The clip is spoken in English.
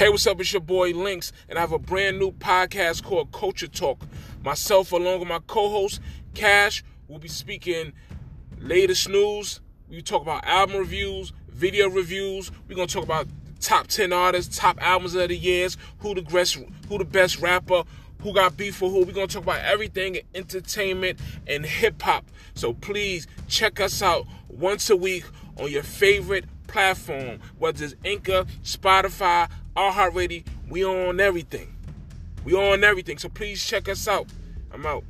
Hey, what's up? It's your boy Links, and I have a brand new podcast called Culture Talk. Myself, along with my co host, Cash, will be speaking latest news. We talk about album reviews, video reviews. We're going to talk about top 10 artists, top albums of the years, who the best, who the best rapper, who got beef for who. We're going to talk about everything in entertainment and hip hop. So please check us out once a week on your favorite platform, whether it's Anchor, Spotify, iHeartRadio. We on everything. We on everything. So please check us out. I'm out.